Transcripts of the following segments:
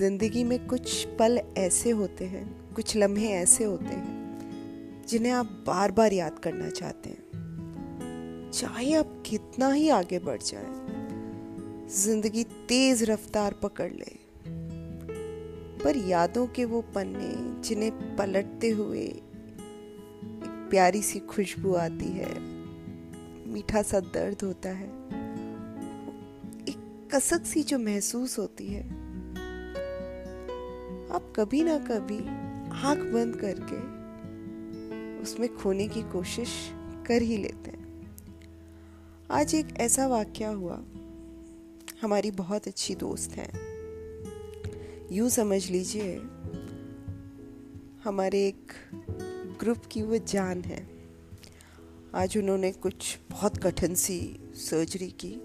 ज़िंदगी में कुछ पल ऐसे होते हैं, कुछ लम्हे ऐसे होते हैं, जिन्हें आप बार बार याद करना चाहते हैं। चाहे आप कितना ही आगे बढ़ जाए, ज़िंदगी तेज रफ्तार पकड़ ले। पर यादों के वो पन्ने, जिन्हें पलटते हुए एक प्यारी सी खुशबू आती है, मीठा सा दर्द होता है, एक कसक सी जो महसूस होती है आप कभी ना कभी आँख बंद करके उसमें खोने की कोशिश कर ही लेते हैं। आज एक ऐसा वाक्य हुआ। हमारी बहुत अच्छी दोस्त है। यूँ समझ लीजिए, हमारे एक ग्रुप की वो जान है। आज उन्होंने कुछ बहुत कठिन सी सर्जरी की।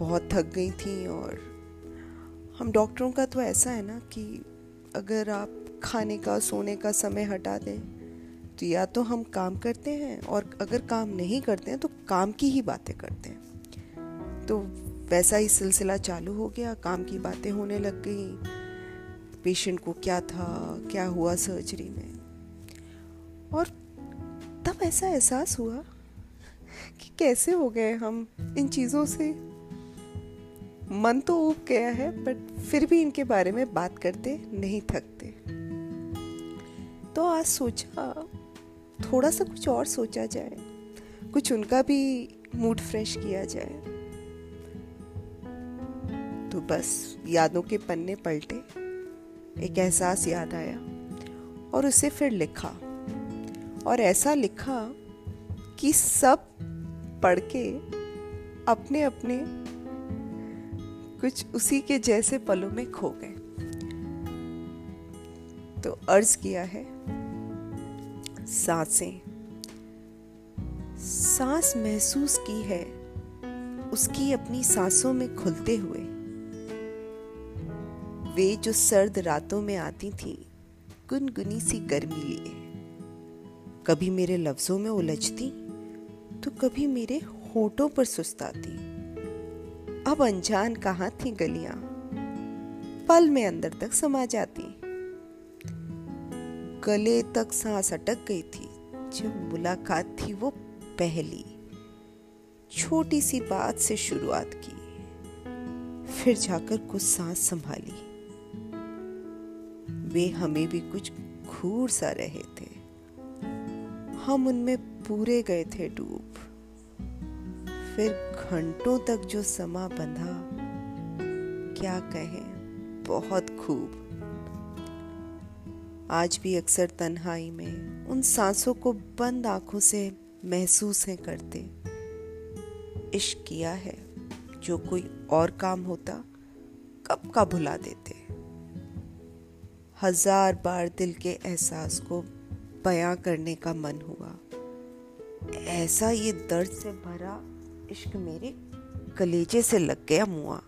बहुत थक गई थी और हम डॉक्टरों का तो ऐसा है ना कि अगर आप खाने का, सोने का समय हटा दें तो या तो हम काम करते हैं और अगर काम नहीं करते हैं तो काम की ही बातें करते हैं। तो वैसा ही सिलसिला चालू हो गया, काम की बातें होने लग गई। पेशेंट को क्या था, क्या हुआ सर्जरी में? और तब ऐसा एहसास हुआ कि कैसे हो गए हम इन चीज़ों से? मन तो उब गया है बट फिर भी इनके बारे में बात करते नहीं थकते। तो आज सोचा, थोड़ा सा कुछ और सोचा जाए। कुछ उनका भी मूड फ्रेश किया जाए। तो बस, यादों के पन्ने पलटे। एक एहसास याद आया, और उसे फिर लिखा। और ऐसा लिखा कि सब पढ़ के अपने अपने कुछ उसी के जैसे पलों में खो गए। तो अर्ज़ किया है, साँसें। सांस महसूस की है, उसकी अपनी सांसों में खुलते हुए। वे जो सर्द रातों में आती थी, गुनगुनी सी गर्मी लिए। कभी मेरे लफ्जों में उलझती तो कभी मेरे होठों पर सुस्ताती। अब अनजान कहाँ थी गलियाँ? पल में अंदर तक समा जाती। गले तक सांस अटक गई थी। जब मुलाकात थी वो पहली। छोटी सी बात से शुरुआत की। फिर जाकर कुछ सांस संभाली। वे हमें भी कुछ घूर सा रहे थे। हम उनमें पूरे गए थे डूब। फिर घंटों तक जो समा बंधा, क्या कहें, बहुत खूब। आज भी अक्सर तन्हाई में उन सांसों को बंद आँखों से महसूस है करते। इश्क किया है, जो कोई और काम होता, कब का भुला देते। हज़ार बार दिल के एहसास को बयां करने का मन हुआ। ऐसा ये दर्द से भरा इश्क मेरे कलेजे से लग गया मुआ।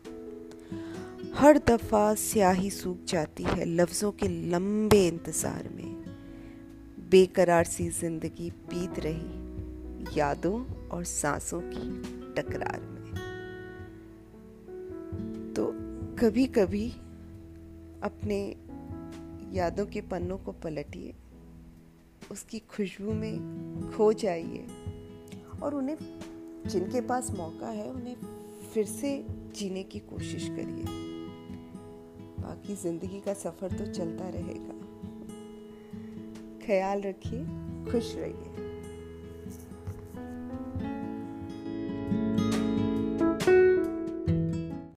हर दफ़ा स्याही सूख जाती है लफ्जों के लंबे इंतज़ार में। बेकरार सी ज़िंदगी बीत रही यादों और सांसों की टकरार में। तो कभी कभी अपने यादों के पन्नों को पलटिए, उसकी खुशबू में खो जाइए और उन्हें जिनके पास मौका है, उन्हें फिर से जीने की कोशिश करिए। बाकी ज़िंदगी का सफ़र तो चलता रहेगा। ख्याल रखिए, खुश रहिए।